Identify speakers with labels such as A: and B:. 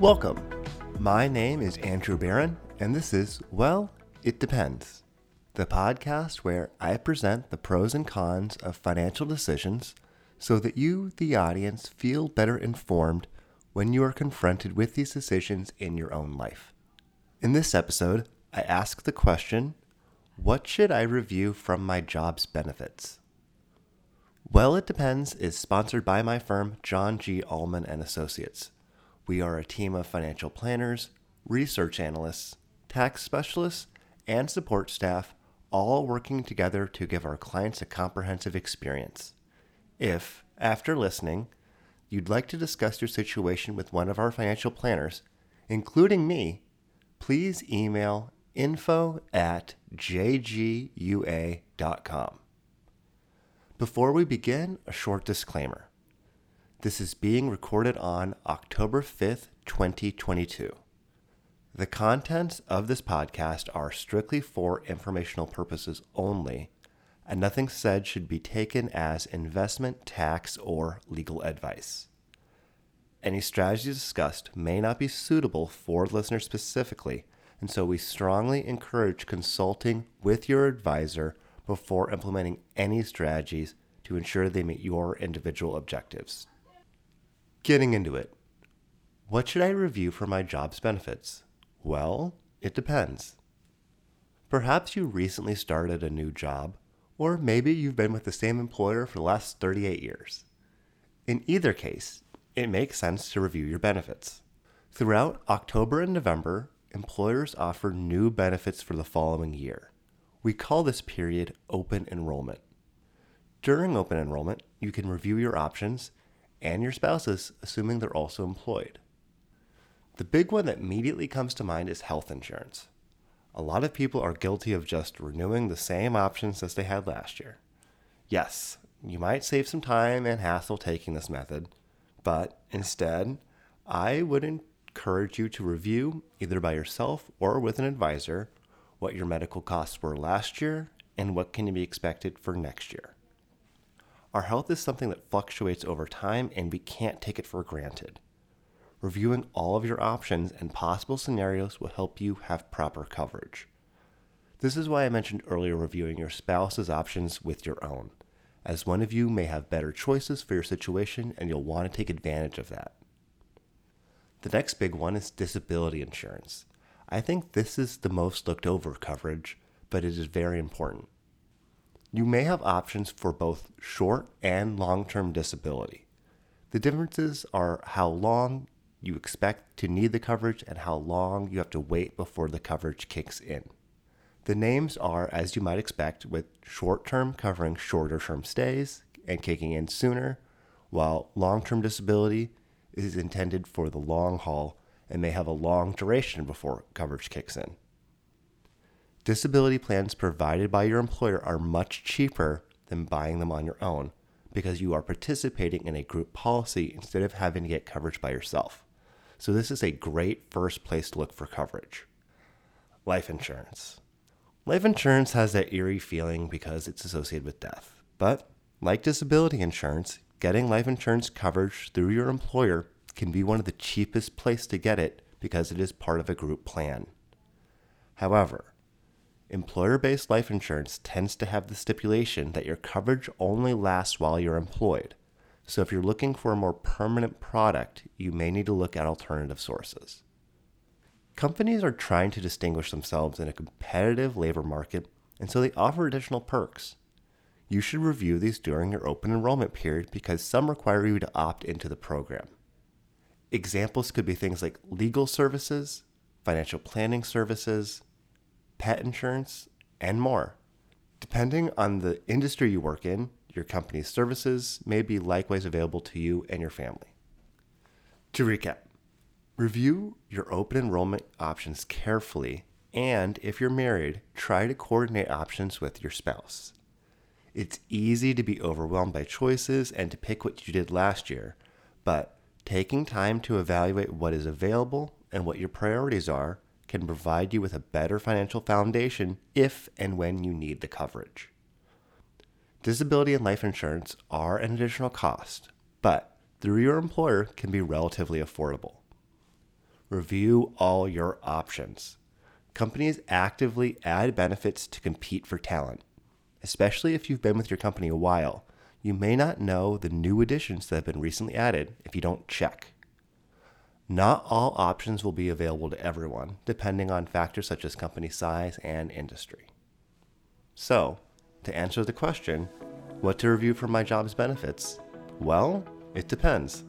A: Welcome. My name is Andrew Barron, and this is Well, It Depends, the podcast where I present the pros and cons of financial decisions so that you, the audience, feel better informed when you are confronted with these decisions in your own life. In this episode, I ask the question What should I review from my job's benefits? Well, it depends is sponsored by my firm, John G. Ullman and Associates. We are a team of financial planners, research analysts, tax specialists, and support staff, all working together to give our clients a comprehensive experience. If, after listening, you'd like to discuss your situation with one of our financial planners, including me, please email info at jgua.com. Before we begin, a short disclaimer. This is being recorded on October 5th, 2022. The contents of this podcast are strictly for informational purposes only, and nothing said should be taken as investment, tax, or legal advice. Any strategies discussed may not be suitable for listeners specifically, and so we strongly encourage consulting with your advisor before implementing any strategies to ensure they meet your individual objectives. Getting into it. What should I review for my job's benefits? Well, it depends. Perhaps you recently started a new job, or maybe you've been with the same employer for the last 38 years. In either case, it makes sense to review your benefits. Throughout October and November, employers offer new benefits for the following year. We call this period open enrollment. During open enrollment, you can review your options and your spouse's, assuming they're also employed. The big one that immediately comes to mind is health insurance. A lot of people are guilty of just renewing the same options as they had last year. Yes, you might save some time and hassle taking this method, but instead, I would encourage you to review, either by yourself or with an advisor, what your medical costs were last year and what can be expected for next year. Our health is something that fluctuates over time and we can't take it for granted. Reviewing all of your options and possible scenarios will help you have proper coverage. This is why I mentioned earlier reviewing your spouse's options with your own, as one of you may have better choices for your situation and you'll want to take advantage of that. The next big one is disability insurance. I think this is the most looked over coverage, but it is very important. You may have options for both short and long term disability. The differences are how long you expect to need the coverage and how long you have to wait before the coverage kicks in. The names are, as you might expect, with short term covering shorter term stays and kicking in sooner, while long term disability is intended for the long haul and may have a long duration before coverage kicks in. Disability plans provided by your employer are much cheaper than buying them on your own because you are participating in a group policy instead of having to get coverage by yourself. So, this is a great first place to look for coverage. Life insurance. Life insurance has that eerie feeling because it's associated with death. But, like disability insurance, getting life insurance coverage through your employer can be one of the cheapest places to get it because it is part of a group plan. However, Employer based life insurance tends to have the stipulation that your coverage only lasts while you're employed. So if you're looking for a more permanent product, you may need to look at alternative sources. Companies are trying to distinguish themselves in a competitive labor market, and so they offer additional perks. You should review these during your open enrollment period because some require you to opt into the program. Examples could be things like legal services, financial planning services, pet insurance, and more. Depending on the industry you work in, your company's services may be likewise available to you and your family. To recap, review your open enrollment options carefully, and if you're married, try to coordinate options with your spouse. It's easy to be overwhelmed by choices and to pick what you did last year, but taking time to evaluate what is available and what your priorities are can provide you with a better financial foundation if and when you need the coverage. Disability and life insurance are an additional cost, but through your employer can be relatively affordable. Review all your options. Companies actively add benefits to compete for talent. Especially if you've been with your company a while, you may not know the new additions that have been recently added if you don't check. Not all options will be available to everyone, depending on factors such as company size and industry. So, to answer the question, what to review for my job's benefits? Well, it depends.